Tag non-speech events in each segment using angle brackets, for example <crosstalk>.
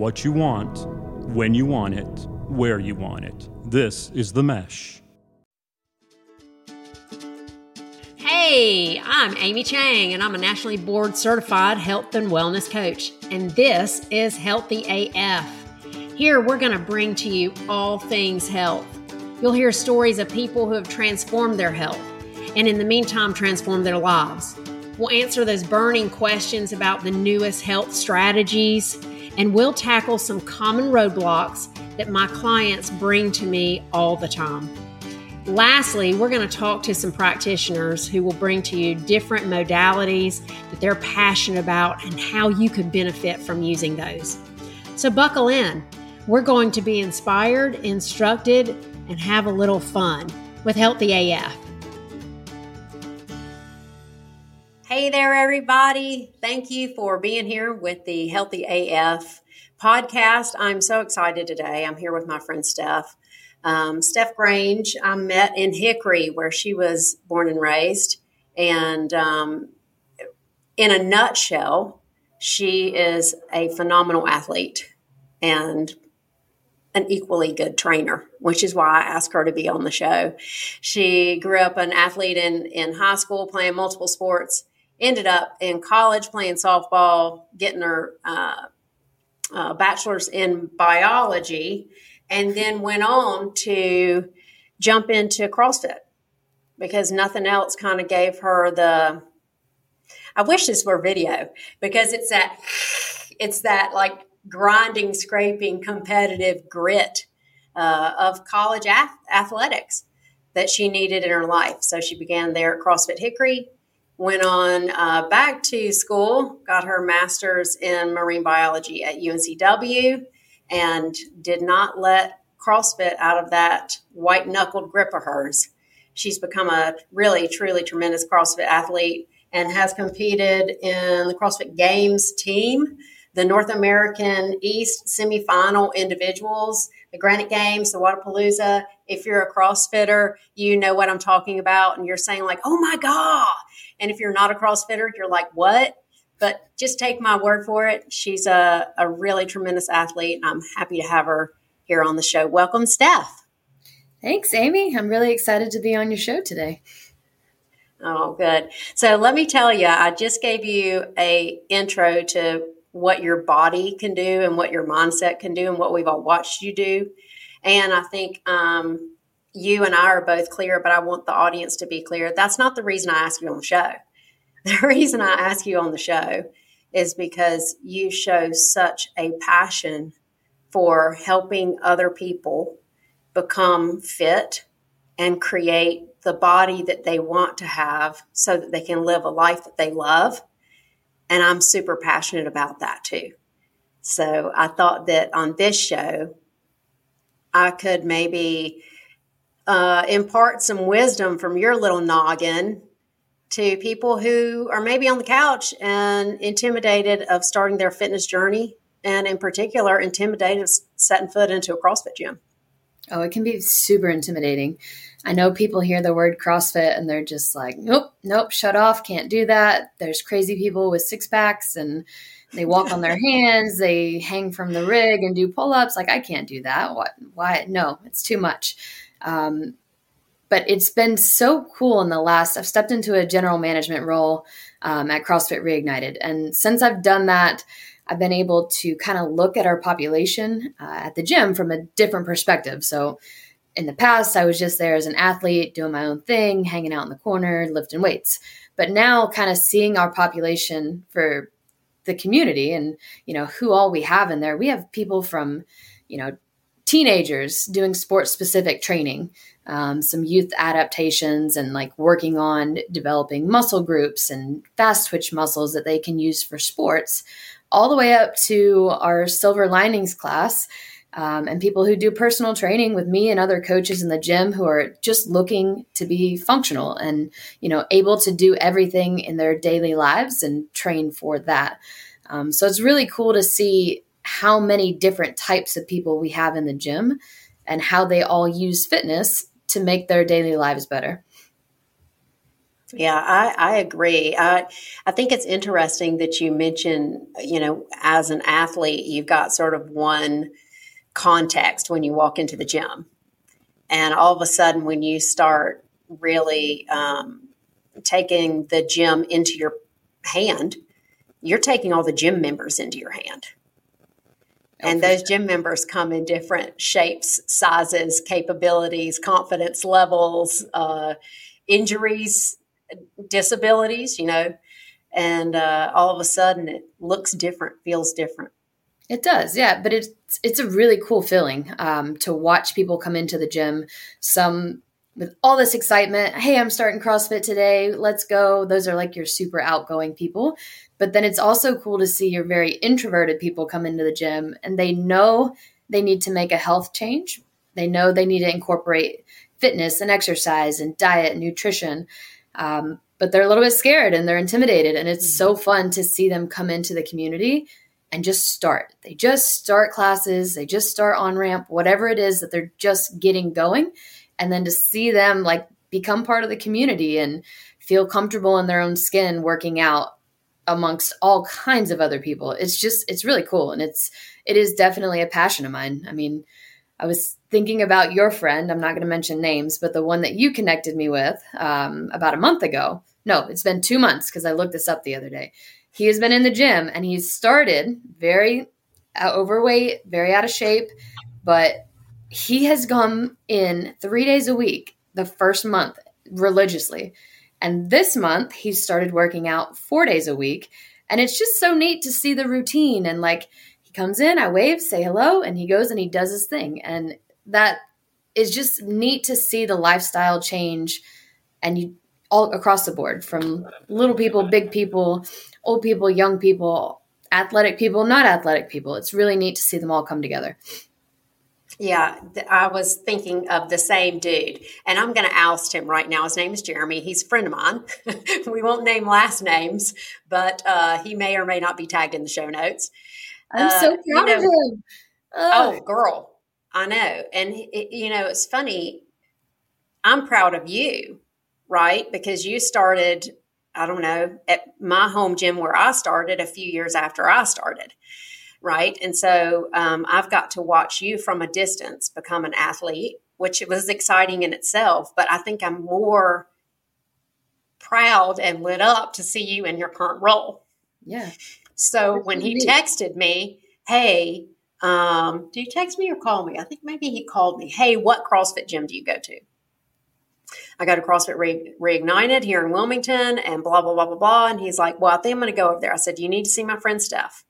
what you want, when you want it, where you want it. This is The Mesh. Hey, I'm Amy Chang, and I'm a nationally board certified health and wellness coach. And this is Healthy AF. Here, we're going to bring to you all things health. You'll hear stories of people who have transformed their health and, in the meantime, transformed their lives. We'll answer those burning questions about the newest health strategies, and we'll tackle some common roadblocks that my clients bring to me all the time. Lastly, we're going to talk to some practitioners who will bring to you different modalities that they're passionate about and how you could benefit from using those. So, buckle in. We're going to be inspired, instructed, and have a little fun with Healthy AF. Hey there, everybody. Thank you for being here with the Healthy AF podcast. I'm so excited today. I'm here with my friend Steph. Um, Steph Grange, I met in Hickory, where she was born and raised. And um, in a nutshell, she is a phenomenal athlete and an equally good trainer, which is why I asked her to be on the show. She grew up an athlete in, in high school, playing multiple sports ended up in college playing softball, getting her uh, uh, bachelor's in biology, and then went on to jump into CrossFit because nothing else kind of gave her the. I wish this were video because it's that it's that like grinding, scraping, competitive grit uh, of college ath- athletics that she needed in her life. So she began there at CrossFit Hickory went on uh, back to school, got her master's in marine biology at UNCW, and did not let CrossFit out of that white knuckled grip of hers. She's become a really, truly tremendous CrossFit athlete and has competed in the CrossFit Games team, the North American East semifinal individuals, the Granite Games, the Wodapalooza. If you're a CrossFitter, you know what I'm talking about, and you're saying, like, oh my God, and if you're not a CrossFitter, you're like, what? But just take my word for it. She's a, a really tremendous athlete, and I'm happy to have her here on the show. Welcome, Steph. Thanks, Amy. I'm really excited to be on your show today. Oh, good. So let me tell you, I just gave you a intro to what your body can do and what your mindset can do and what we've all watched you do. And I think um, you and I are both clear, but I want the audience to be clear. That's not the reason I ask you on the show. <laughs> The reason I ask you on the show is because you show such a passion for helping other people become fit and create the body that they want to have so that they can live a life that they love. And I'm super passionate about that too. So I thought that on this show, I could maybe uh, impart some wisdom from your little noggin to people who are maybe on the couch and intimidated of starting their fitness journey and in particular intimidated of setting foot into a CrossFit gym? Oh, it can be super intimidating. I know people hear the word CrossFit and they're just like, nope, nope, shut off, can't do that. There's crazy people with six packs and they walk on their hands, they hang from the rig and do pull ups. Like, I can't do that. What? Why? No, it's too much. Um, but it's been so cool in the last, I've stepped into a general management role um, at CrossFit Reignited. And since I've done that, I've been able to kind of look at our population uh, at the gym from a different perspective. So in the past, I was just there as an athlete, doing my own thing, hanging out in the corner, lifting weights. But now, kind of seeing our population for the community and you know who all we have in there, we have people from you know teenagers doing sports specific training, um, some youth adaptations, and like working on developing muscle groups and fast twitch muscles that they can use for sports, all the way up to our silver linings class. Um, and people who do personal training with me and other coaches in the gym who are just looking to be functional and you know able to do everything in their daily lives and train for that um, so it's really cool to see how many different types of people we have in the gym and how they all use fitness to make their daily lives better. Yeah, I, I agree. I I think it's interesting that you mention, you know, as an athlete, you've got sort of one context when you walk into the gym, and all of a sudden, when you start really um, taking the gym into your hand, you're taking all the gym members into your hand. Oh, and those gym members come in different shapes, sizes, capabilities, confidence levels, uh, injuries, disabilities, you know, and uh, all of a sudden it looks different, feels different. It does, yeah, but it's it's a really cool feeling um, to watch people come into the gym. Some with all this excitement, hey, I'm starting CrossFit today, let's go. Those are like your super outgoing people. But then it's also cool to see your very introverted people come into the gym and they know they need to make a health change. They know they need to incorporate fitness and exercise and diet and nutrition. Um, but they're a little bit scared and they're intimidated. And it's so mm-hmm. fun to see them come into the community and just start. They just start classes, they just start on ramp, whatever it is that they're just getting going. And then to see them like become part of the community and feel comfortable in their own skin working out amongst all kinds of other people. It's just it's really cool and it's it is definitely a passion of mine. I mean, I was thinking about your friend. I'm not going to mention names, but the one that you connected me with um, about a month ago. No, it's been two months because I looked this up the other day. He has been in the gym and he's started very uh, overweight, very out of shape, but he has gone in three days a week the first month religiously. And this month, he started working out four days a week. And it's just so neat to see the routine and like, he comes in, I wave, say hello, and he goes and he does his thing. And that is just neat to see the lifestyle change and you all across the board from little people, big people, old people, young people, athletic people, not athletic people. It's really neat to see them all come together. Yeah, I was thinking of the same dude, and I'm going to oust him right now. His name is Jeremy. He's a friend of mine. <laughs> we won't name last names, but uh, he may or may not be tagged in the show notes. I'm uh, so proud you know, of him. Oh, girl, I know. And, it, you know, it's funny. I'm proud of you, right? Because you started, I don't know, at my home gym where I started a few years after I started, right? And so um, I've got to watch you from a distance become an athlete, which was exciting in itself. But I think I'm more proud and lit up to see you in your current role. Yeah. So when he texted me, hey, um, do you text me or call me? I think maybe he called me. Hey, what CrossFit gym do you go to? I go to CrossFit Re- Reignited here in Wilmington and blah, blah, blah, blah, blah. And he's like, well, I think I'm going to go over there. I said, you need to see my friend Steph.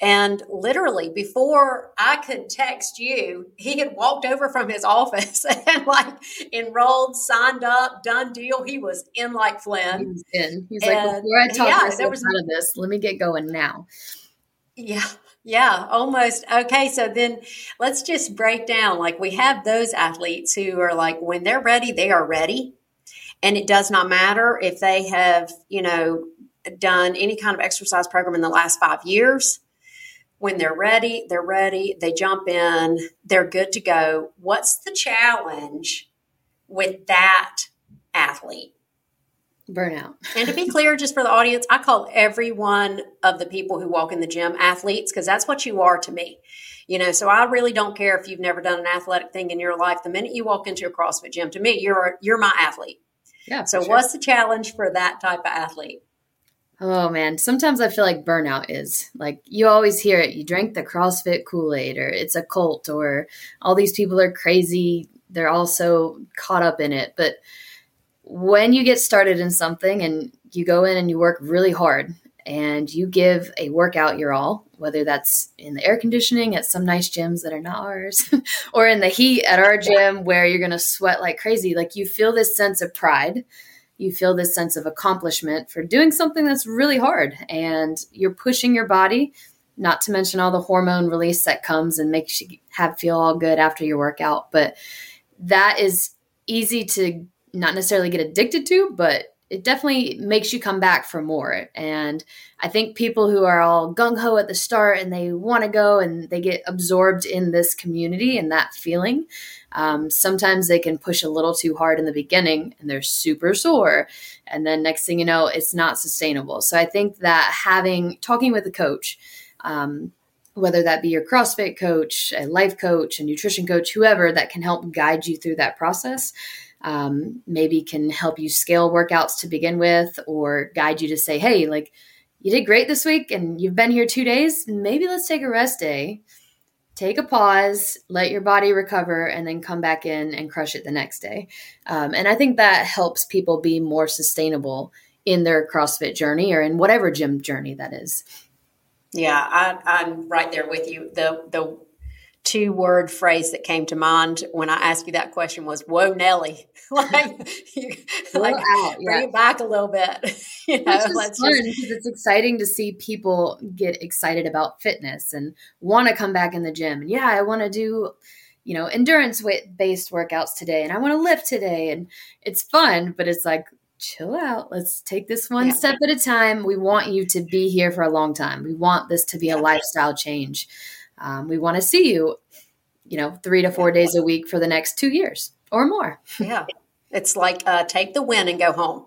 And literally, before I could text you, he had walked over from his office <laughs> and like enrolled, signed up, done deal. He was in like Flynn. He was in. He's and, like, before I talk yeah, myself was, out of this, let me get going now. Yeah. Yeah, almost. Okay, so then let's just break down. Like we have those athletes who are like, when they're ready, they are ready. And it does not matter if they have, you know, done any kind of exercise program in the last five years when they're ready, they're ready, they jump in, they're good to go. What's the challenge with that athlete? Burnout. <laughs> and to be clear, just for the audience, I call every one of the people who walk in the gym athletes because that's what you are to me. You know, so I really don't care if you've never done an athletic thing in your life. The minute you walk into a CrossFit gym, to me, you're you're my athlete. Yeah. So, sure. what's the challenge for that type of athlete? Oh man, sometimes I feel like burnout is like you always hear it. You drank the CrossFit Kool Aid, or it's a cult, or all these people are crazy. They're all so caught up in it. But when you get started in something and you go in and you work really hard and you give a workout your all, whether that's in the air conditioning at some nice gyms that are not ours, <laughs> or in the heat at our gym where you're going to sweat like crazy, like you feel this sense of pride. You feel this sense of accomplishment for doing something that's really hard and you're pushing your body not to mention all the hormone release that comes and makes you have feel all good after your workout. But that is easy to not necessarily get addicted to but it definitely makes you come back for more. And I think people who are all gung ho at the start and they want to go and they get absorbed in this community and that feeling, um, sometimes they can push a little too hard in the beginning and they're super sore. And then next thing you know, it's not sustainable. So I think that having, talking with a coach, um, whether that be your CrossFit coach, a life coach, a nutrition coach, whoever that can help guide you through that process, um, maybe can help you scale workouts to begin with or guide you to say, hey, like you did great this week and you've been here two days. Maybe let's take a rest day, take a pause, let your body recover, and then come back in and crush it the next day. Um, and I think that helps people be more sustainable in their CrossFit journey or in whatever gym journey that is. Yeah, I, I'm right there with you. The the two word phrase that came to mind when I asked you that question was "Whoa, Nelly!" <laughs> like, you, like out, bring yeah. it back a little bit. <laughs> you know, fun because it's exciting to see people get excited about fitness and want to come back in the gym. And yeah, I want to do you know endurance based workouts today, and I want to lift today, and it's fun. But it's like chill out. Let's take this one yeah. step at a time. We want you to be here for a long time. We want this to be a lifestyle change. Um, we want to see you, you know, three to four days a week for the next two years or more. <laughs> yeah. It's like uh, take the win and go home.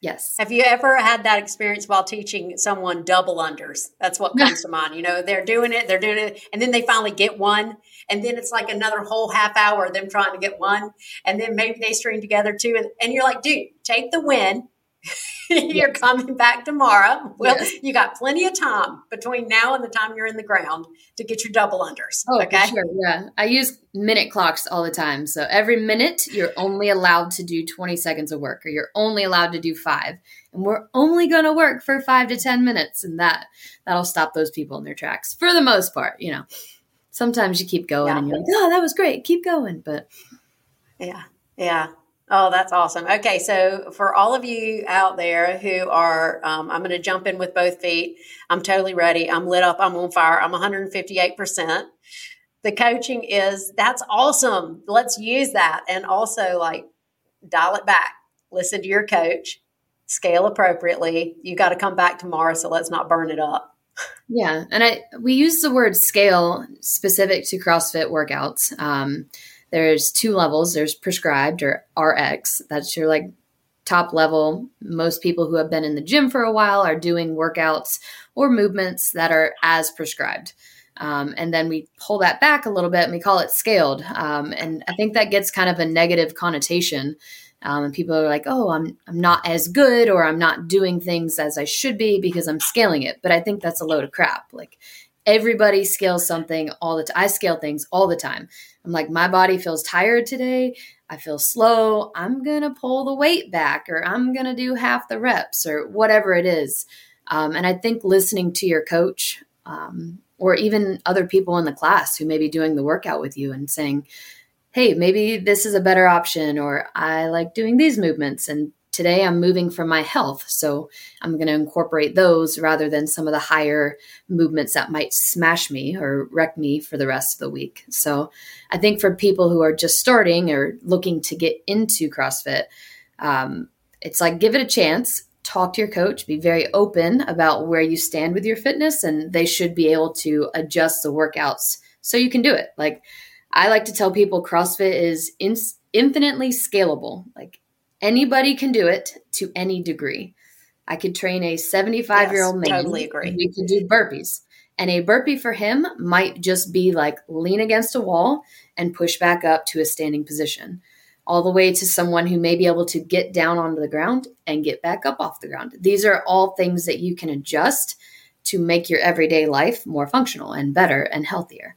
Yes. Have you ever had that experience while teaching someone double unders? That's what comes to mind. You know, they're doing it, they're doing it, and then they finally get one. And then it's like another whole half hour of them trying to get one. And then maybe they string together two. And, and you're like, dude, take the win <laughs> <laughs> you're coming back tomorrow. Well, yes. you got plenty of time between now and the time you're in the ground to get your double unders. Oh, okay. Sure. Yeah. I use minute clocks all the time. So every minute you're only allowed to do 20 seconds of work or you're only allowed to do five. And we're only going to work for five to 10 minutes. And that, that'll stop those people in their tracks for the most part. You know, sometimes you keep going yeah. and you're like, oh, that was great. Keep going. But yeah. Yeah. Oh, that's awesome. Okay, so for all of you out there who are, um, I'm going to jump in with both feet. I'm totally ready. I'm lit up. I'm on fire. I'm 158%. The coaching is, that's awesome. Let's use that. And also, like, dial it back. Listen to your coach, scale appropriately. You got to come back tomorrow, so let's not burn it up. Yeah. And I, we use the word scale specific to CrossFit workouts. Um, there's two levels there's prescribed or RX. That's your like top level. Most people who have been in the gym for a while are doing workouts or movements that are as prescribed. Um, and then we pull that back a little bit and we call it scaled. Um, and I think that gets kind of a negative connotation. Um, and people are like, "Oh, I'm I'm not as good, or I'm not doing things as I should be because I'm scaling it." But I think that's a load of crap. Like everybody scales something all the time. I scale things all the time. I'm like, my body feels tired today. I feel slow. I'm going to pull the weight back or I'm going to do half the reps or whatever it is. Um, and I think listening to your coach um, or even other people in the class who may be doing the workout with you and saying, hey, maybe this is a better option or I like doing these movements and today I'm moving for my health. So I'm going to incorporate those rather than some of the higher movements that might smash me or wreck me for the rest of the week. So I think for people who are just starting or looking to get into CrossFit, um, it's like give it a chance. Talk to your coach, be very open about where you stand with your fitness, and they should be able to adjust the workouts so you can do it. Like I like to tell people, CrossFit is in- infinitely scalable. Like Anybody can do it to any degree. I could train a 75 yes, year old man. Totally agree. We could do burpees. And a burpee for him might just be like lean against a wall and push back up to a standing position, all the way to someone who may be able to get down onto the ground and get back up off the ground. These are all things that you can adjust to make your everyday life more functional and better and healthier.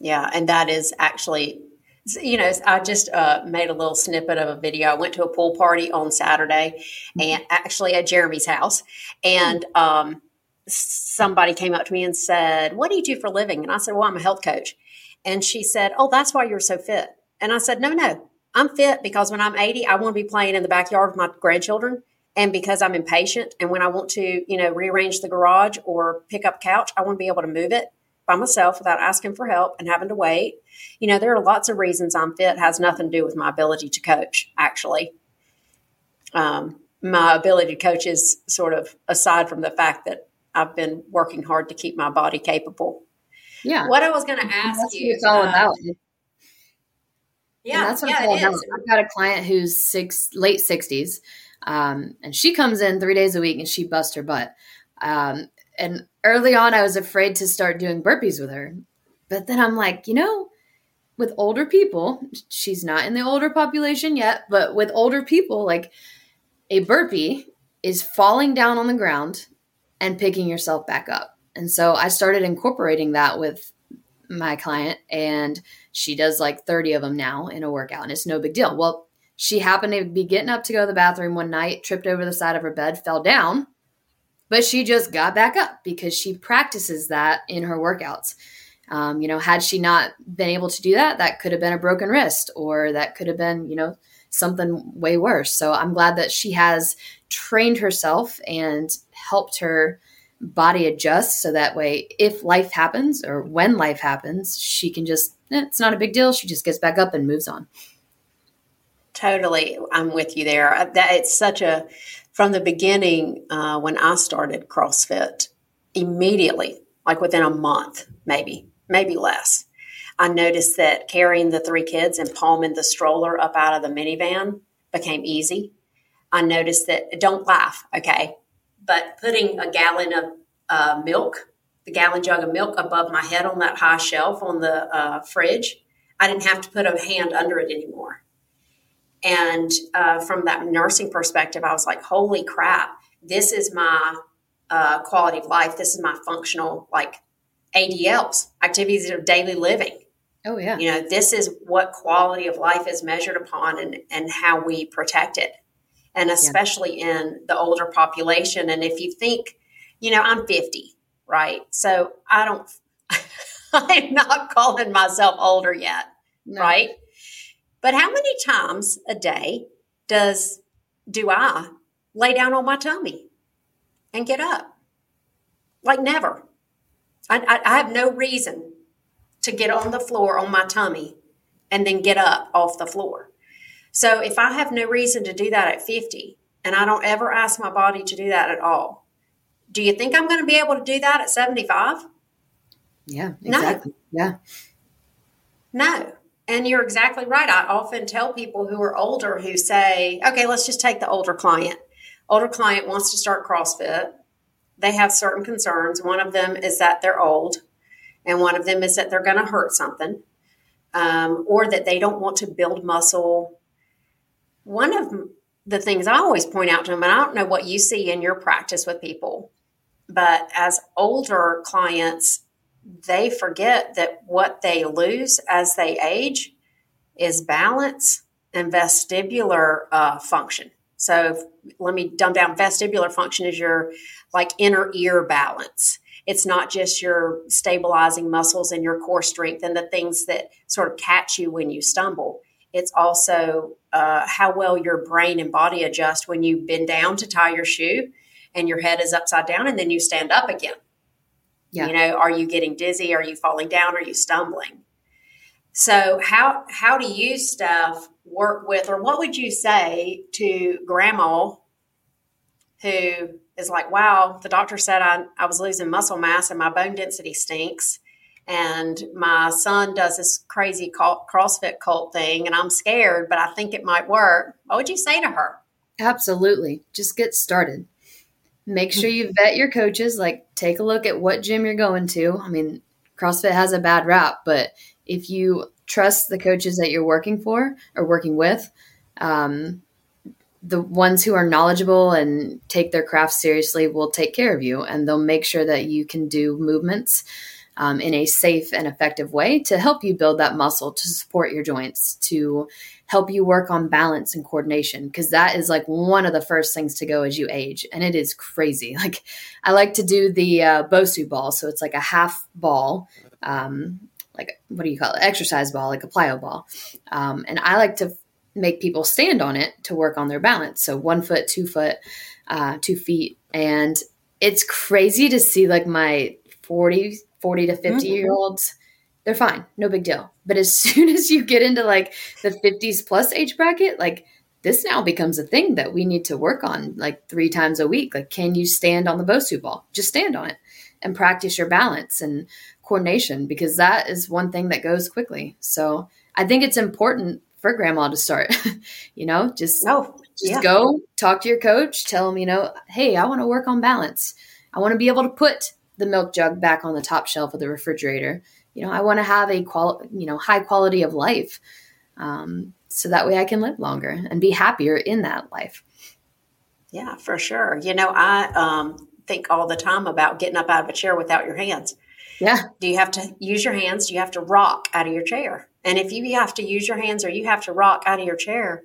Yeah, and that is actually you know, I just uh, made a little snippet of a video. I went to a pool party on Saturday, mm-hmm. and actually at Jeremy's house, and um, somebody came up to me and said, "What do you do for a living?" And I said, "Well, I'm a health coach." And she said, "Oh, that's why you're so fit." And I said, "No, no, I'm fit because when I'm 80, I want to be playing in the backyard with my grandchildren." And because I'm impatient, and when I want to, you know, rearrange the garage or pick up couch, I want to be able to move it by myself without asking for help and having to wait. You know, there are lots of reasons I'm fit, has nothing to do with my ability to coach, actually. um, my ability to coach is sort of aside from the fact that I've been working hard to keep my body capable. Yeah. What I was going to ask that's you, what it's all uh, about. yeah, and that's what yeah, it's all it about. is. I've got a client who's six, late sixties, um, and she comes in three days a week and she busts her butt. Um, and early on, I was afraid to start doing burpees with her, but then I'm like, you know, with older people, she's not in the older population yet, but with older people, like a burpee is falling down on the ground and picking yourself back up. And so I started incorporating that with my client and she does like 30 of them now in a workout and it's no big deal. Well, she happened to be getting up to go to the bathroom one night, tripped over the side of her bed, fell down, but she just got back up because she practices that in her workouts. Um, you know, had she not been able to do that, that could have been a broken wrist or that could have been, you know, something way worse. So I'm glad that she has trained herself and helped her body adjust so that way if life happens or when life happens, she can just, eh, it's not a big deal. She just gets back up and moves on. Totally, I'm with you there. Uh, That it's such a from the beginning uh, when I started CrossFit, immediately, like within a month, maybe, maybe less, I noticed that carrying the three kids and palming the stroller up out of the minivan became easy. I noticed that don't laugh, okay, but putting a gallon of uh, milk, the gallon jug of milk above my head on that high shelf on the uh, fridge, I didn't have to put a hand under it anymore. And uh, from that nursing perspective, I was like, holy crap, this is my uh, quality of life. This is my functional, like ADLs, activities of daily living. Oh, yeah. You know, this is what quality of life is measured upon and, and how we protect it. And especially in the older population. And if you think, you know, I'm 50, right? So I don't, <laughs> I'm not calling myself older yet, No. right? But how many times a day does do I lay down on my tummy and get up? Like never. I, I, I have no reason to get on the floor on my tummy and then get up off the floor. So if I have no reason to do that at 50 and I don't ever ask my body to do that at all, do you think I'm going to be able to do that at 75? Yeah, No. exactly. Yeah. No. And you're exactly right. I often tell people who are older who say, okay, let's just take the older client. Older client wants to start CrossFit. They have certain concerns. One of them is that they're old, and one of them is that they're going to hurt something, um, or that they don't want to build muscle. One of the things I always point out to them, and I don't know what you see in your practice with people, but as older clients, they forget that what they lose as they age is balance and vestibular uh, function. So let me dumb down. Vestibular function is your like inner ear balance. It's not just your stabilizing muscles and your core strength and the things that sort of catch you when you stumble. It's also uh, how well your brain and body adjust when you bend down to tie your shoe and your head is upside down and then you stand up again. Yeah. You know, are you getting dizzy? Are you falling down? Are you stumbling? So how how do you stuff work with, or what would you say to grandma who is like, wow, the doctor said I, I was losing muscle mass and my bone density stinks. And my son does this crazy cult, CrossFit cult thing, and I'm scared, but I think it might work. What would you say to her? Absolutely. Just get started. Make sure <laughs> you vet your coaches. Like, take a look at what gym you're going to. I mean, CrossFit has a bad rap, but if you trust the coaches that you're working for or working with, um, the ones who are knowledgeable and take their craft seriously will take care of you and they'll make sure that you can do movements um, in a safe and effective way to help you build that muscle, to support your joints, to help you work on balance and coordination because that is like one of the first things to go as you age and it is crazy. <laughs> Like i like to do the uh, bosu ball so it's like a half ball um, like what do you call it? Exercise ball like a plyo ball. Um, and i like to make people stand on it to work on their balance. So one foot two foot uh, two feet. And it's crazy to see like my 40 40 to 50 year mm-hmm. olds they're fine, no big deal. But as <laughs> soon as you get into like the 50s plus age bracket, like this now becomes a thing that we need to work on like three times a week. Like, can you stand on the Bosu ball? Just stand on it and practice your balance and coordination because that is one thing that goes quickly. So I think it's important for grandma to start, <laughs> you know, just, Oh, just yeah. go talk to your coach, tell them, you know, hey, I want to work on balance. I want to be able to put the milk jug back on the top shelf of the refrigerator. You know, I want to have a qual, you know, high quality of life. Um, so that way I can live longer and be happier in that life. Yeah, for sure. You know, I um, think all the time about getting up out of a chair without your hands. Yeah. Do you have to use your hands? Do you have to rock out of your chair? And if you have to use your hands or you have to rock out of your chair,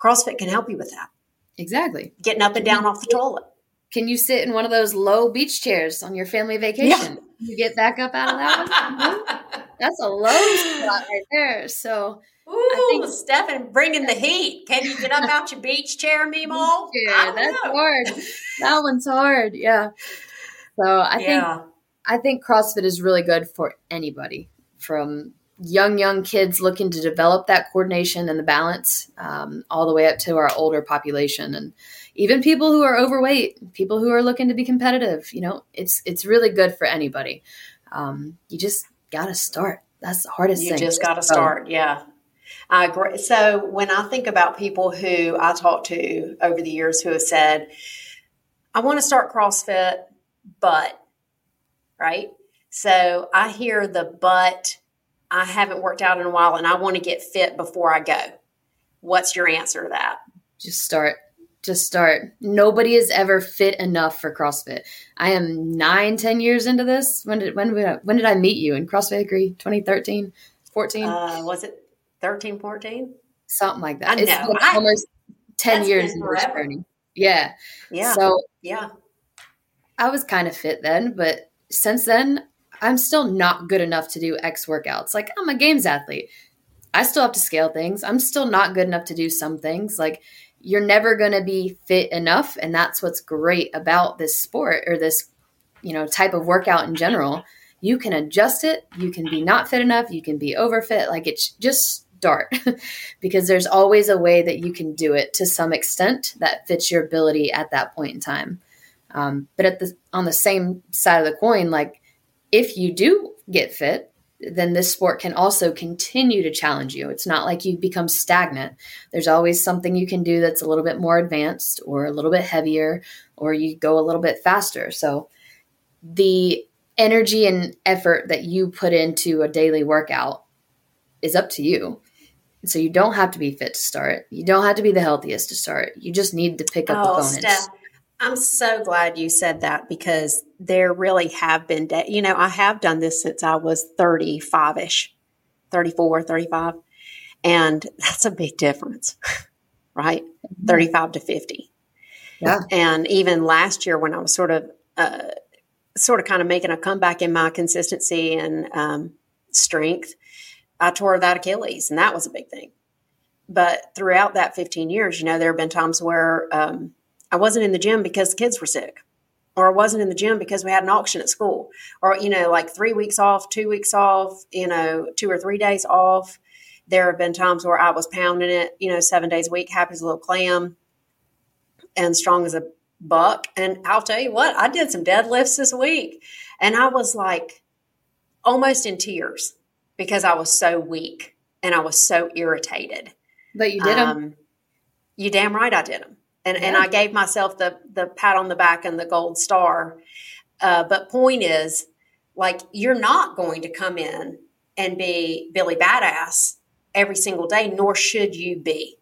CrossFit can help you with that. Exactly. Getting up and down off the toilet. Can you sit in one of those low beach chairs on your family vacation? You get back up out of that one? <laughs> That's a low spot right there. So Ooh, think- Stefan, bringing the heat. Can you get up out your beach chair, <laughs> Mimo? yeah, I that's know. hard. That one's hard. Yeah. So I think. I think CrossFit is really good for anybody from young, young kids looking to develop that coordination and the balance, um, all the way up to our older population, and even people who are overweight, people who are looking to be competitive. You know, it's it's really good for anybody. Um, you just gotta start. That's the hardest You thing. You just got to start. Yeah. I agree. So when I think about people who I talk to over the years who have said, I want to start CrossFit, but, right? So I hear the but, I haven't worked out in a while and I want to get fit before I go. What's your answer to that? Just start. Just start. Nobody is ever fit enough for CrossFit. I am nine, ten years into this. When did when did I, when did I meet you in CrossFit Hickory? 2013, 14, Uh, was it 13, 14? something like that. I It's know. I- almost ten years in this journey. Yeah. Yeah. So yeah. I was kind of fit then, but since then, I'm still not good enough to do X workouts. Like I'm a games athlete. I still have to scale things. I'm still not good enough to do some things. Like you're never going to be fit enough, and that's what's great about this sport or this, you know, type of workout in general. You can adjust it. You can be not fit enough. You can be overfit. Like it's just start <laughs> because there's always a way that you can do it to some extent that fits your ability at that point in time. Um, but at the on the same side of the coin, like if you do get fit, then this sport can also continue to challenge you. It's not like you become stagnant. There's always something you can do that's a little bit more advanced or a little bit heavier, or you go a little bit faster. So the energy and effort that you put into a daily workout is up to you. So you don't have to be fit to start. You don't have to be the healthiest to start. You just need to pick up the Oh, bonus. Steph, I'm so glad you said that because there really have been, da- you know, I have done this since I was 35 ish, 34, 35. And <laughs> that's a big difference, <laughs> right? 35 to 50. Yeah. And even last year when I was sort of, uh, sort of kind of making a comeback in my consistency and um, strength, I tore that Achilles and that was a big thing. But throughout that 15 years, you know, there have been times where um, I wasn't in the gym because the kids were sick, or I wasn't in the gym because we had an auction at school, or, you know, like three weeks off, two weeks off, you know, two or three days off. There have been times where I was pounding it, you know, seven days a week, happy as a little clam and strong as a buck. And I'll tell you what, I did some deadlifts this week and I was like almost in tears because I was so weak and I was so irritated. But you did them. Um, you damn right I did them. And, and I gave myself the, the pat on the back and the gold star. Uh, but point is, like, you're not going to come in and be Billy Badass every single day, nor should you be.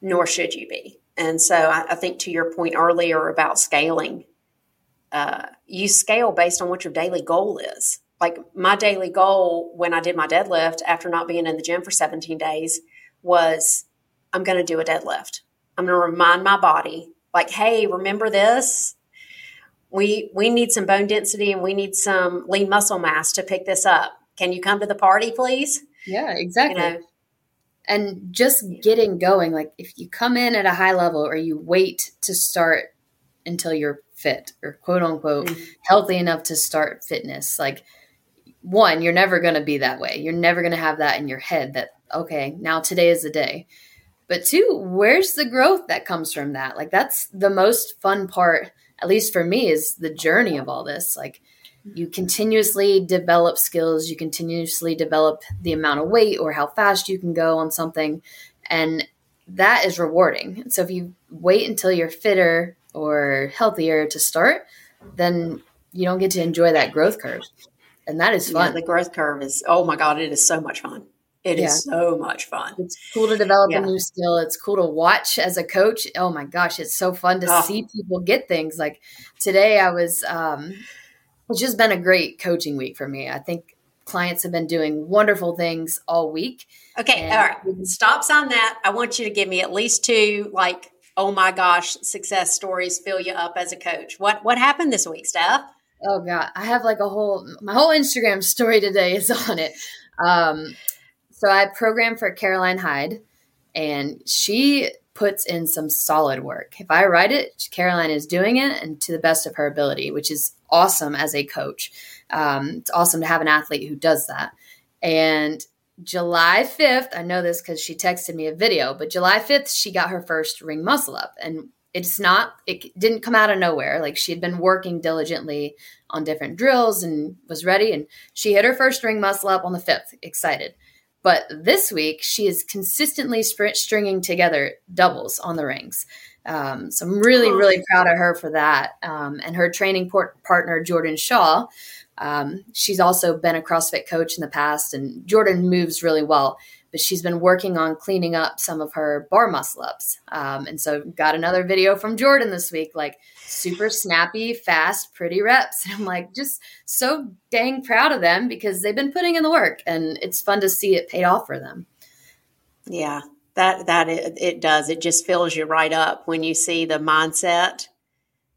Nor should you be. And so I, I think to your point earlier about scaling, uh, you scale based on what your daily goal is. Like my daily goal when I did my deadlift after not being in the gym for 17 days was I'm going to do a deadlift. I'm going to remind my body, like, hey, remember this? We we need some bone density and we need some lean muscle mass to pick this up. Can you come to the party, please? Yeah, You exactly. know, and just getting going like if you come in at a high level or you wait to start until you're fit or quote unquote Mhm. healthy enough to start fitness like one you're never going to be that way you're never going to have that in your head that okay now today is the day but two, where's the growth that comes from that? Like that's the most fun part, at least for me, is the journey of all this. Like you continuously develop skills, you continuously develop the amount of weight or how fast you can go on something. And that is rewarding. So if you wait until you're fitter or healthier to start, then you don't get to enjoy that growth curve. And that is fun. Yeah, the growth curve is, oh my God, it is so much fun. It yeah. is so much fun. It's cool to develop yeah. a new skill. It's cool to watch as a coach. Oh my gosh, it's so fun to oh. see people get things. Like today, I was, um, it's just been a great coaching week for me. I think clients have been doing wonderful things all week. Okay, all right. Stops on that. I want you to give me at least two, like, oh my gosh, success stories fill you up as a coach. What what happened this week, Steph? Oh God, I have like a whole my whole Instagram story today is on it. Um, so I programmed for Caroline Hyde, and she puts in some solid work. If I write it, Caroline is doing it and to the best of her ability, which is awesome as a coach. Um, it's awesome to have an athlete who does that. And July 5th, I know this because she texted me a video, but July 5th, she got her first ring muscle up. And it's not, it didn't come out of nowhere. Like she had been working diligently on different drills and was ready. And she hit her first ring muscle up on the 5th, excited. But this week, she is consistently stringing together doubles on the rings. Um, so I'm really, really proud of her for that. Um, and her training port- partner, Jordan Shaw, um, she's also been a CrossFit coach in the past, and Jordan moves really well. But she's been working on cleaning up some of her bar muscle ups. Um, and so got another video from Jordan this week, like super snappy, fast, pretty reps. <laughs> And I'm like, just so dang proud of them because they've been putting in the work and it's fun to see it paid off for them. Yeah, that that it, it does. It just fills you right up when you see the mindset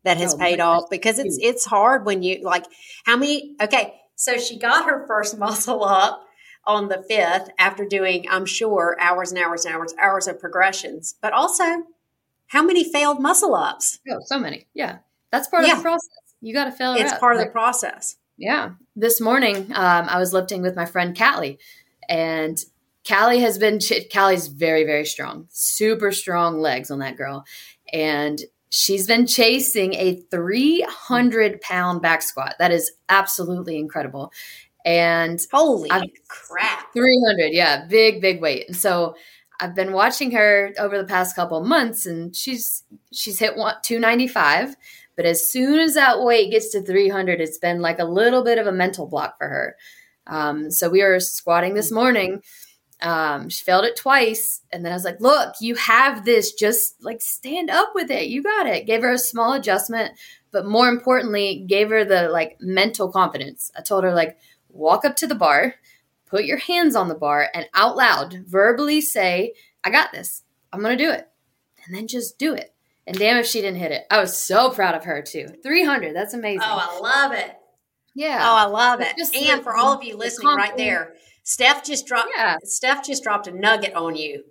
that has oh, paid off because it's it's hard when you like how many okay so she got her first <laughs> muscle up on the fifth after doing i'm sure hours and hours and hours hours of progressions but also how many failed muscle ups oh so many yeah that's part yeah. of the process you got to fail it's up. part of the process yeah this morning um, i was lifting with my friend Callie, and Callie has been Callie's very very strong super strong legs on that girl and She's been chasing a 300 pound back squat. That is absolutely incredible. And holy I've, crap. 300. Yeah. Big, big weight. And so I've been watching her over the past couple months and she's, she's hit 295. But as soon as that weight gets to 300, it's been like a little bit of a mental block for her. Um, so we were squatting this morning um, she failed it twice. And then I was like, look, you have this. Just like stand up with it. You got it. Gave her a small adjustment, but more importantly, gave her the like mental confidence. I told her, like, walk up to the bar, put your hands on the bar, and out loud, verbally say, I got this. I'm going to do it. And then just do it. And damn if she didn't hit it. I was so proud of her too. 300. That's amazing. Oh, I love it. Yeah. Oh, I love it. and for all of you listening right there, Steph just dropped yeah. Steph just dropped a nugget on you.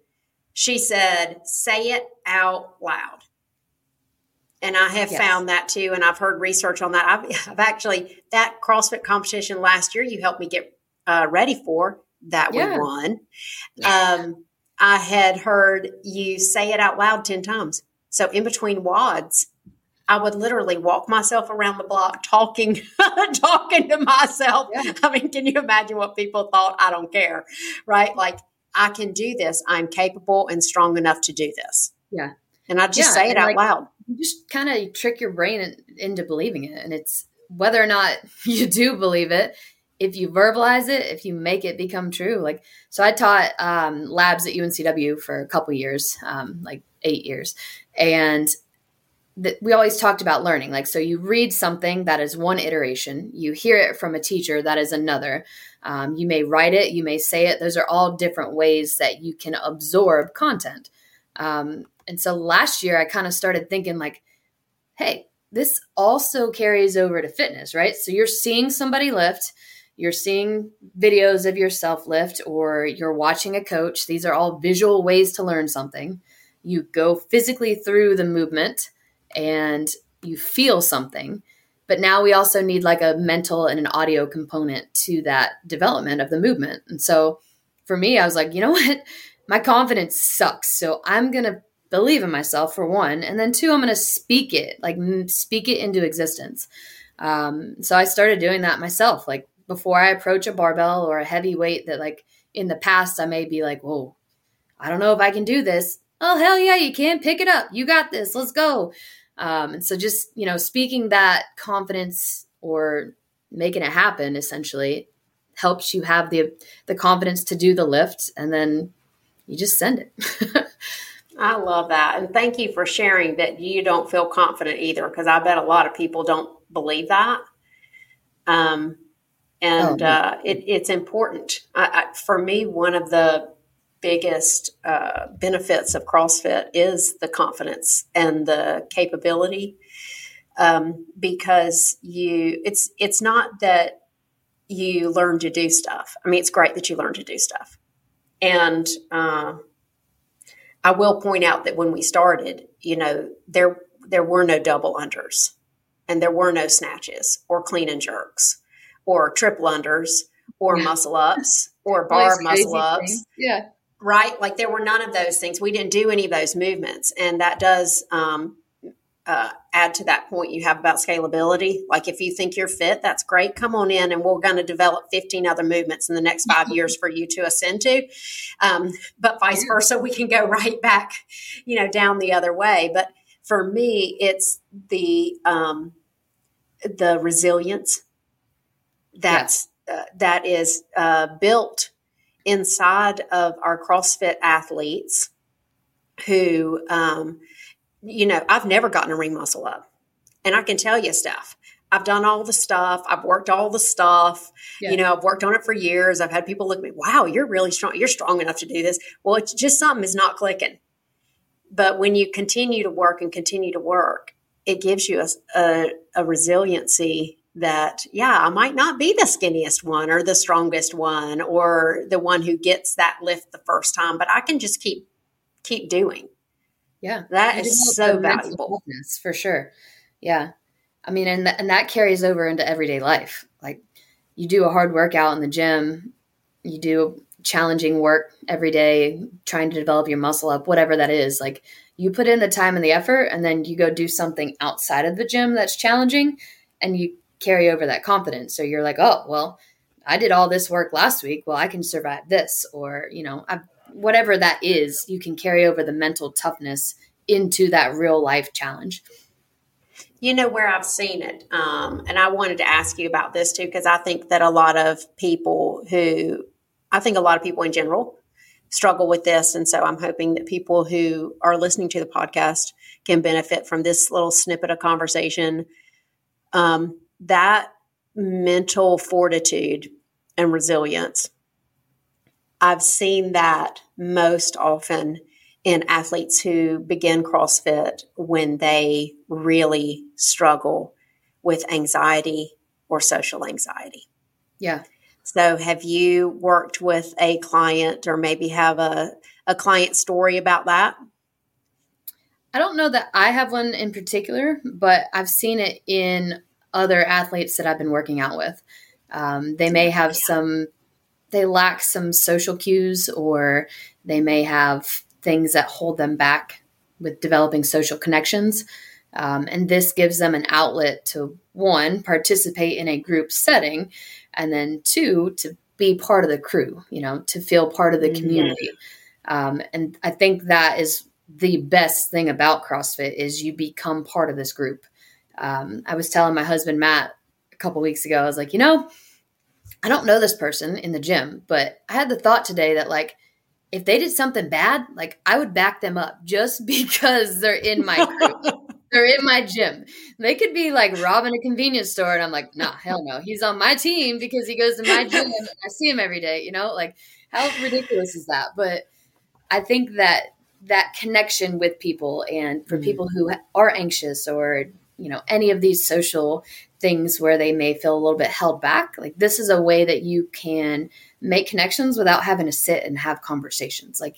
She said, "Say it out loud." And I have yes. found that too, and I've heard research on that. I've, <laughs> I've, actually that CrossFit competition last year. You helped me get uh, ready for that yeah. we won. Yeah. Um, I had heard you say it out loud ten times. So in between WODs, I would literally walk myself around the block talking, <laughs> talking to myself. Yeah. I mean, can you imagine what people thought? I don't care, right? Like I can do this. I'm capable and strong enough to do this. Yeah. And I just yeah, say it out like, loud. You just kind of trick your brain in, into believing it. And it's whether or not <laughs> you do believe it, if you verbalize it, if you make it become true. Like, so I taught um, labs at UNCW for a couple years, um, like eight years. And that we always talked about learning. Like, so you read something that is one iteration, you hear it from a teacher that is another. Um, you may write it, you may say it. Those are all different ways that you can absorb content. Um, and so last year, I kind of started thinking, like, hey, this also carries over to fitness, right? So you're seeing somebody lift, you're seeing videos of yourself lift, or you're watching a coach. These are all visual ways to learn something. You go physically through the movement and you feel something. But now we also need like a mental and an audio component to that development of the movement. And so for me, I was like, you know <laughs> what? my confidence sucks. So I'm going to believe in myself for one. And then two, I'm going to speak it, like speak it into existence. Um, so I started doing that myself. Like before I approach a barbell or a heavy weight that like in the past I may be like, whoa, I don't know if I can do this. Oh, hell yeah, you can. Pick it up. You got this. Let's go. Um, and so just, you know, speaking that confidence or making it happen essentially helps you have the the confidence to do the lift and then you just send it. <laughs> I love that. And thank you for sharing that you don't feel confident either, because I bet a lot of people don't believe that. Um, and oh, uh, it, it's important. I, I, for me, one of the biggest uh, benefits of CrossFit is the confidence and the capability, um, because you it's it's not that you learn to do stuff. I mean, it's great that you learn to do stuff, and uh, I will point out that when we started, you know, there there were no double unders, and there were no snatches or clean and jerks or triple unders or muscle ups <laughs> or bar muscle ups. Thing. Yeah right? Like there were none of those things. We didn't do any of those movements, and that does um, uh, add to that point you have about scalability. Like if you think you're fit, that's great. Come on in, and we're going to develop 15 other movements in the next five <laughs> years for you to ascend to. Um, but vice versa, we can go right back, you know, down the other way. But for me, it's the um, the resilience that's uh, that is uh, built inside of our CrossFit athletes who, um, you know, I've never gotten a ring muscle up. And I can tell you stuff. I've done all the stuff. I've worked all the stuff. Yeah. You know, I've worked on it for years. I've had people look at me, wow, you're really strong. You're strong enough to do this. Well, it's just something is not clicking. But when you continue to work and continue to work, it gives you a, a, a resiliency that, yeah, I might not be the skinniest one or the strongest one or the one who gets that lift the first time, but I can just keep keep doing. Yeah. That is so valuable. For sure. Yeah. I mean, and, th- and that carries over into everyday life. Like you do a hard workout in the gym, you do challenging work every day, trying to develop your muscle up, whatever that is. Like you put in the time and the effort, and then you go do something outside of the gym that's challenging, and you carry over that confidence. So you're like, oh, well, I did all this work last week. Well, I can survive this. Or, you know, I've, whatever that is, you can carry over the mental toughness into that real life challenge. You know where I've seen it. Um, and I wanted to ask you about this too, because I think that a lot of people who, I think a lot of people in general struggle with this. And so I'm hoping that people who are listening to the podcast can benefit from this little snippet of conversation. Um, that mental fortitude and resilience, I've seen that most often in athletes who begin CrossFit when they really struggle with anxiety or social anxiety. Yeah. So, have you worked with a client or maybe have a, a client story about that? I don't know that I have one in particular, but I've seen it in other athletes that I've been working out with. Um, they may have some, they lack some social cues, or they may have things that hold them back with developing social connections. Um, and this gives them an outlet to one, participate in a group setting, and then two, to be part of the crew, you know, to feel part of the mm-hmm. community. Um, and I think that is the best thing about CrossFit is you become part of this group um, I was telling my husband Matt a couple weeks ago, I was like, you know, I don't know this person in the gym, but I had the thought today that like if they did something bad, like I would back them up <laughs> just because they're in my group. <laughs> they're in my gym. They could be like robbing a convenience store, and I'm like, nah, hell no. He's on my team because he goes to my gym and I see him every day. You know, like how ridiculous is that? But I think that that connection with people and for mm. people who are anxious or you know any of these social things where they may feel a little bit held back like this is a way that you can make connections without having to sit and have conversations. Like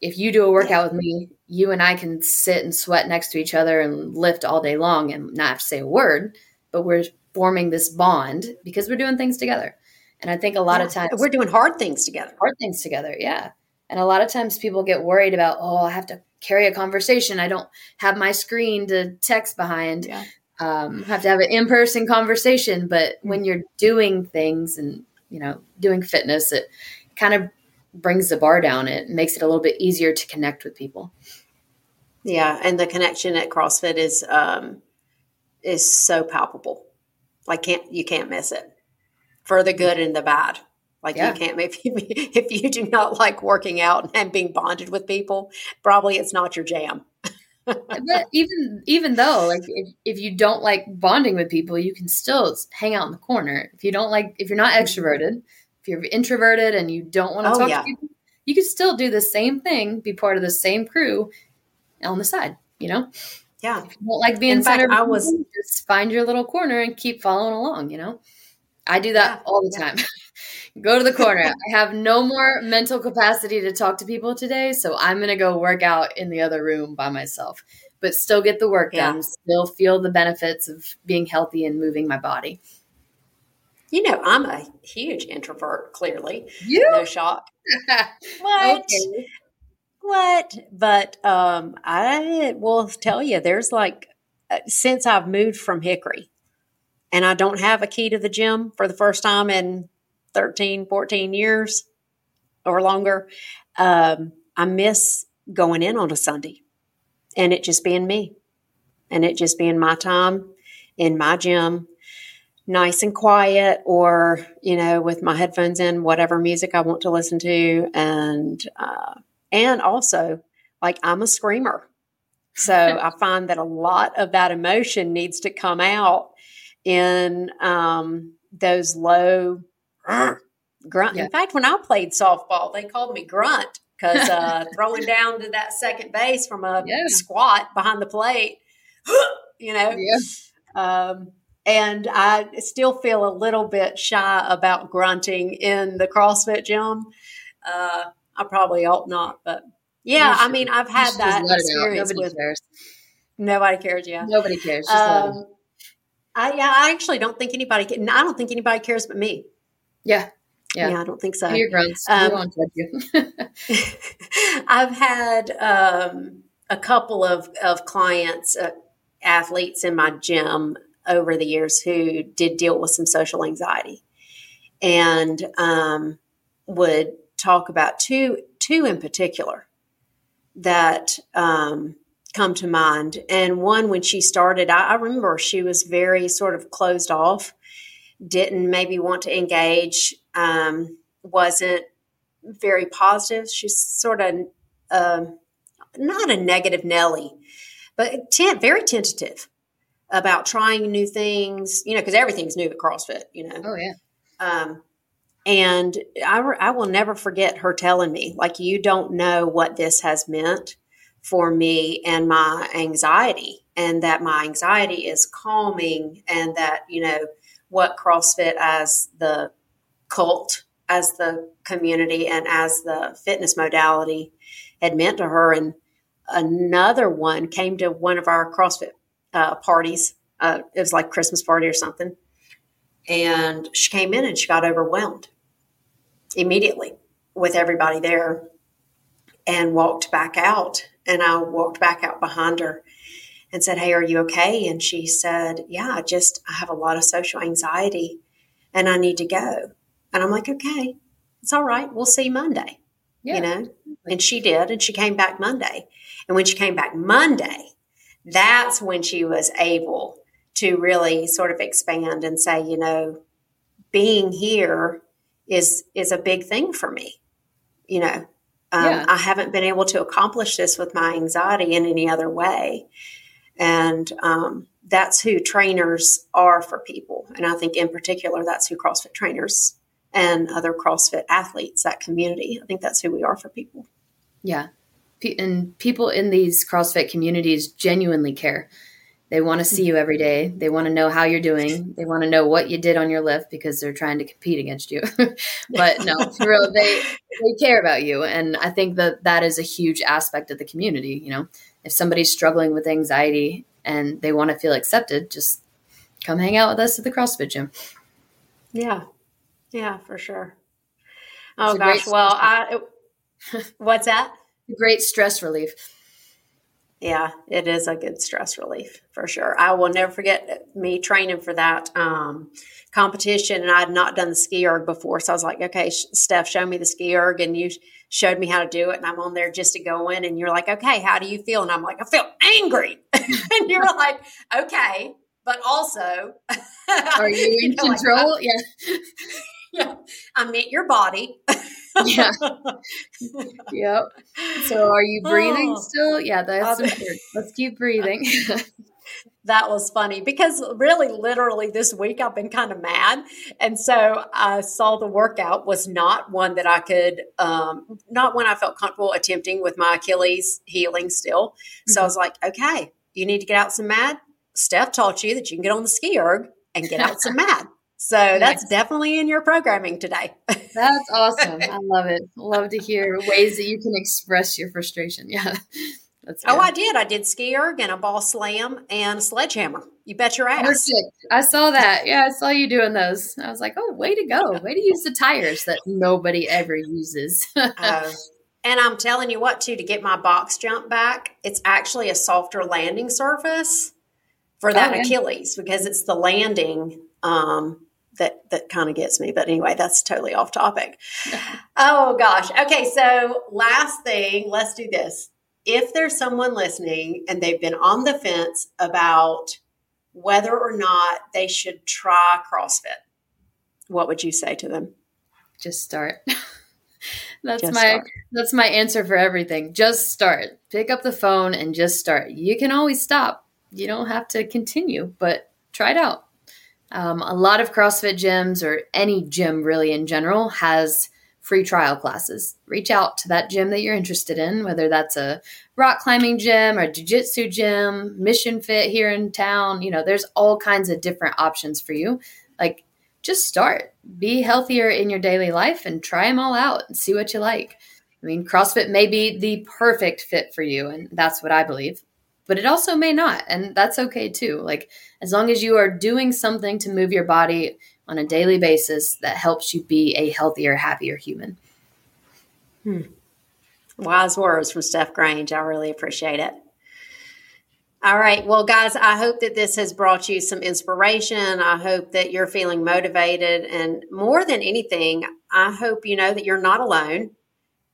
if you do a workout with me you and i can sit and sweat next to each other and lift all day long and not have to say a word but we're forming this bond because we're doing things together. And i think a lot yeah, of times we're doing hard things together. Hard things together yeah. And a lot of times people get worried about, oh, I have to carry a conversation. I don't have my screen to text behind. Yeah. Um, have to have an in-person conversation. But when you're doing things and you know doing fitness, it kind of brings the bar down. It makes it a little bit easier to connect with people. Yeah, and the connection at CrossFit is um, is so palpable. Like can't you can't miss it for the good and the bad. Like yeah. you can't <laughs> if you if you do not like working out and being bonded with people, probably it's not your jam. but even even though like if, if you don't like bonding with people, you can still hang out in the corner. If you don't like if you're not extroverted, if you're introverted and you don't want to oh, talk yeah. to people, you can still do the same thing, be part of the same crew on the side, you know? Yeah. If you don't like being in center, I was just find your little corner and keep following along, you know? I do that yeah, all the yeah. time. <laughs> go to the corner. I have no more mental capacity to talk to people today, so I'm going to go work out in the other room by myself, but still get the work yeah. done, still feel the benefits of being healthy and moving my body. You know, I'm a huge introvert, clearly. You? No shock. <laughs> what? Okay. What? But um, I will tell you, there's like, uh, since I've moved from Hickory, and I don't have a key to the gym for the first time in 13, 14 years or longer, um, I miss going in on a Sunday and it just being me and it just being my time in my gym, nice and quiet, or, you know, with my headphones in, whatever music I want to listen to. And, uh, and also, like, I'm a screamer. So <laughs> I find that a lot of that emotion needs to come out in um, those low <clears throat> grunt. Yeah. In fact, when I played softball, they called me grunt because <laughs> uh, throwing down to that second base from a yeah. squat behind the plate, <gasps> you know. Yeah. Um, and I still feel a little bit shy about grunting in the CrossFit gym. Uh, I probably ought not, but yeah, I mean, I've had that experience Nobody with. Cares. Nobody cares. Yeah, nobody cares. Um, I yeah, I actually don't think anybody. I don't think anybody cares but me. Yeah, yeah, yeah I don't think so. Your grunts. Um, won't judge you. <laughs> I've had um, a couple of of clients, uh, athletes in my gym over the years who did deal with some social anxiety, and um, would talk about two two in particular that um, come to mind. And one, when she started, I, I remember she was very sort of closed off, didn't maybe want to engage, um, wasn't very positive. She's sort of uh, not a negative Nelly, but tent, very tentative about trying new things, you know, because everything's new at CrossFit, you know. Oh, yeah. Um, and I, I will never forget her telling me, like, you don't know what this has meant for me and my anxiety, and that my anxiety is calming, and that, you know, what CrossFit as the cult, as the community, and as the fitness modality had meant to her. And another one came to one of our CrossFit uh, parties. Uh, it was like Christmas party or something. And she came in and she got overwhelmed immediately with everybody there and walked back out and I walked back out behind her and said, Hey, are you okay? And she said, Yeah, I just, I have a lot of social anxiety and I need to go. And I'm like, Okay, it's all right. We'll see Monday. Yeah. You know? And she did. And she came back Monday. And when she came back Monday, that's when she was able to really sort of expand and say, you know, being here is is a big thing for me. You know, um, yeah. I haven't been able to accomplish this with my anxiety in any other way. And um, that's who trainers are for people. And I think, in particular, that's who CrossFit trainers and other CrossFit athletes, that community, I think that's who we are for people. Yeah. And people in these CrossFit communities genuinely care. They want to see you every day. They want to know how you're doing. They want to know what you did on your lift because they're trying to compete against you. <laughs> but no, <laughs> for real, they they care about you, and I think that that is a huge aspect of the community. You know, if somebody's struggling with anxiety and they want to feel accepted, just come hang out with us at the CrossFit gym. Yeah, yeah, for sure. Oh gosh, well, I <laughs> What's that? Great stress relief. Yeah, it is a good stress relief for sure. I will never forget me training for that um, competition, and I had not done the ski erg before. So I was like, okay, Steph, show me the ski erg, and you showed me how to do it. And I'm on there just to go in, and you're like, okay, how do you feel? And I'm like, I feel angry. <laughs> and you're <laughs> like, okay, but also, <laughs> are you in you know, control? Like, yeah. yeah, I meant your body. yeah. yep. So are you breathing oh, still? Yeah, that's important. Let's keep breathing. That was funny because really literally this week I've been kind of mad. And so I saw the workout was not one that I could um, not one I felt comfortable attempting with my Achilles healing still. So mm-hmm. I was like, okay, you need to get out some mad. Steph taught you that you can get on the ski erg and get out some <laughs> mad. So that's definitely in your programming today. that's awesome. <laughs> I love it. Love to hear ways that you can express your frustration. Yeah. That's oh, I did. I did ski erg and a ball slam and a sledgehammer. You bet your ass. Perfect. I saw that. Yeah, I saw you doing those. I was like, oh, way to go. Way to use the tires that nobody ever uses. uh, <laughs> and I'm telling you what, too, to get my box jump back, it's actually a softer landing surface for that oh. Achilles because it's the landing um, that that kind of gets me. But anyway, that's totally off topic. <laughs> oh gosh. Okay, so last thing, let's do this. If there's someone listening and they've been on the fence about whether or not they should try CrossFit, what would you say to them? Just start. <laughs> that's just my start. that's my answer for everything. Just start. Pick up the phone and just start. You can always stop. You don't have to continue, but try it out. Um, a lot of CrossFit gyms or any gym really in general has free trial classes. Reach out to that gym that you're interested in, whether that's a rock climbing gym or a jiu-jitsu gym, Mission Fit here in town. You know, there's all kinds of different options for you. Like, just start. Be healthier in your daily life and try them all out and see what you like. I mean, CrossFit may be the perfect fit for you, and that's what I believe but it also may not. And that's okay too. Like, as long as you are doing something to move your body on a daily basis that helps you be a healthier, happier human. Hmm. Wise words from Steph Grange. I really appreciate it. All right. Well, guys, I hope that this has brought you some inspiration. I hope that you're feeling motivated. And more than anything, I hope you know that you're not alone.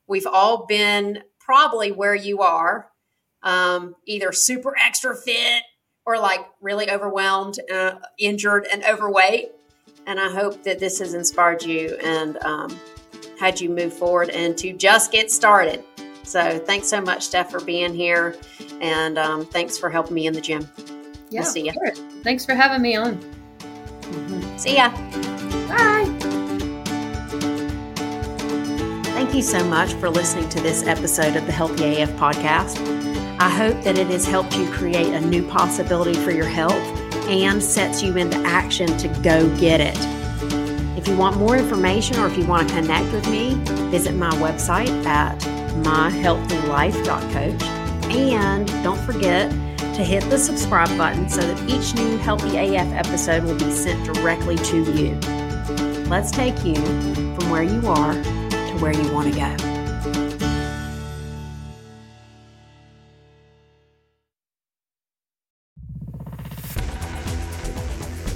We've all been probably where you are um, either super extra fit or like really overwhelmed, uh, injured, and overweight. And I hope that this has inspired you and um, had you move forward and to just get started. So thanks so much, Steph, for being here. And um, thanks for helping me in the gym. Yeah, we'll see you. Thanks for having me on. Mm-hmm. See ya. Bye. Thank you so much for listening to this episode of the Healthy AF podcast. I hope that it has helped you create a new possibility for your health and sets you into action to go get it. If you want more information or if you want to connect with me, visit my website at myhealthylife.coach. And don't forget to hit the subscribe button so that each new Healthy AF episode will be sent directly to you. Let's take you from where you are to where you want to go.